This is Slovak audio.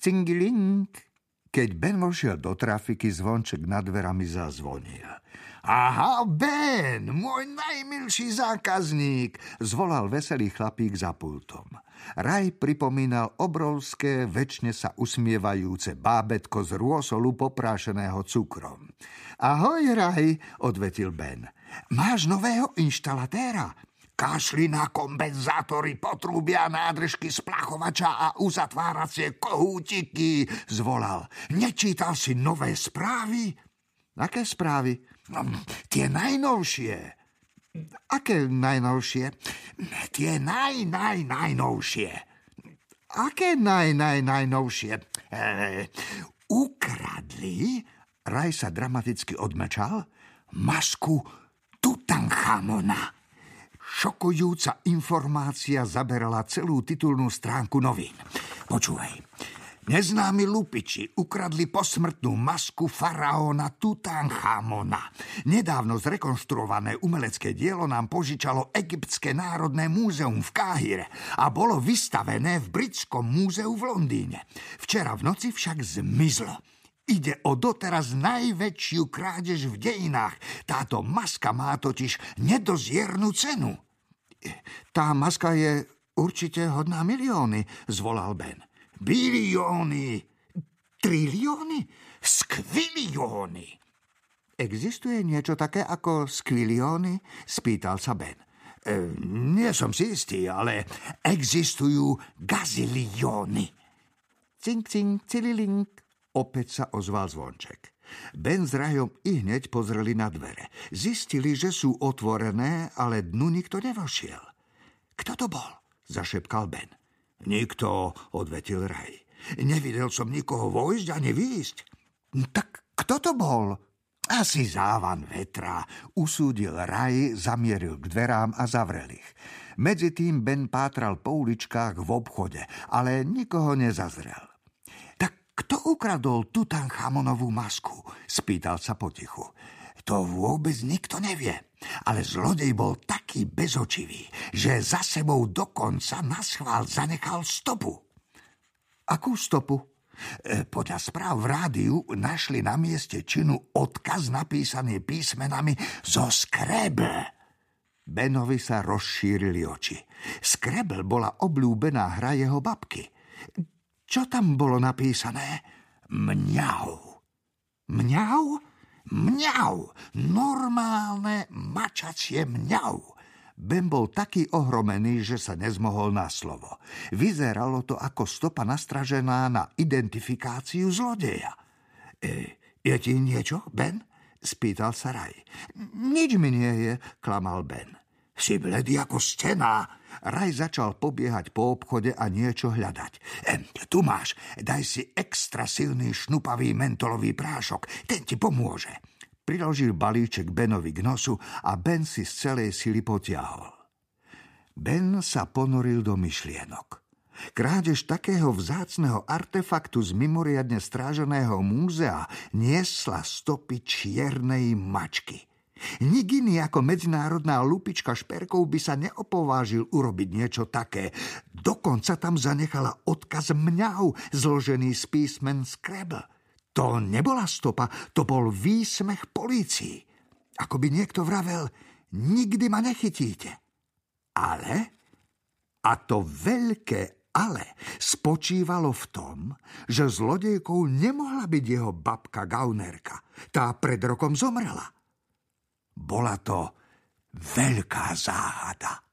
Cingiling. Keď Ben vošiel do trafiky, zvonček nad dverami zazvonil. Aha, Ben, môj najmilší zákazník, zvolal veselý chlapík za pultom. Raj pripomínal obrovské, väčšine sa usmievajúce bábetko z rôsolu poprášeného cukrom. Ahoj, Raj, odvetil Ben. Máš nového inštalatéra? Kašli na kompenzátory, potrubia, nádržky splachovača a uzatváracie kohútiky, zvolal. Nečítal si nové správy? Aké správy? No, tie najnovšie. Aké najnovšie? Tie naj, naj, najnovšie. Aké naj, naj, najnovšie? E, ukradli, Raj sa dramaticky odmečal, masku Tutanchamona. Šokujúca informácia zaberala celú titulnú stránku novín. Počúvaj. Neznámi lupiči ukradli posmrtnú masku faraóna Tutanchamona. Nedávno zrekonštruované umelecké dielo nám požičalo Egyptské národné múzeum v Káhire a bolo vystavené v Britskom múzeu v Londýne. Včera v noci však zmizlo. Ide o doteraz najväčšiu krádež v dejinách. Táto maska má totiž nedoziernú cenu. Tá maska je určite hodná milióny, zvolal Ben. Bilióny, trilióny, skvilióny. Existuje niečo také ako skvilióny? Spýtal sa Ben. E, nie som si istý, ale existujú gazilióny. Cink, cink, cililink. Opäť sa ozval zvonček. Ben s Rajom i hneď pozreli na dvere. Zistili, že sú otvorené, ale dnu nikto nevošiel. Kto to bol? zašepkal Ben. Nikto, odvetil Raj. Nevidel som nikoho vojsť ani výjsť. Tak kto to bol? Asi závan vetra, usúdil Raj, zamieril k dverám a zavrel ich. Medzi tým Ben pátral po uličkách v obchode, ale nikoho nezazrel. Tak kto ukradol Tutanchamonovú masku? Spýtal sa potichu. To vôbec nikto nevie. Ale zlodej bol taký bezočivý, že za sebou dokonca na schvál zanechal stopu. Akú stopu? E, podľa správ v rádiu našli na mieste činu odkaz napísaný písmenami zo Skrebel. Benovi sa rozšírili oči. Skrebel bola obľúbená hra jeho babky. Čo tam bolo napísané? Mňau. Mňau? Mňau, normálne mačacie mňau. Ben bol taký ohromený, že sa nezmohol na slovo. Vyzeralo to ako stopa nastražená na identifikáciu zlodeja. E, je ti niečo, Ben? Spýtal sa Raj. Nič mi nie je, klamal Ben. Si bledý ako stena. Raj začal pobiehať po obchode a niečo hľadať. E, tu máš, daj si extra silný šnupavý mentolový prášok, ten ti pomôže. Priložil balíček Benovi k nosu a Ben si z celej sily potiahol. Ben sa ponoril do myšlienok. Krádež takého vzácného artefaktu z mimoriadne stráženého múzea niesla stopy čiernej mačky – Nik iný ako medzinárodná lupička šperkov by sa neopovážil urobiť niečo také. Dokonca tam zanechala odkaz mňau, zložený z písmen Scrabble. To nebola stopa, to bol výsmech polícii. Ako by niekto vravel, nikdy ma nechytíte. Ale, a to veľké ale, spočívalo v tom, že zlodejkou nemohla byť jeho babka Gaunerka. Tá pred rokom zomrela. Bola to veľká záhada.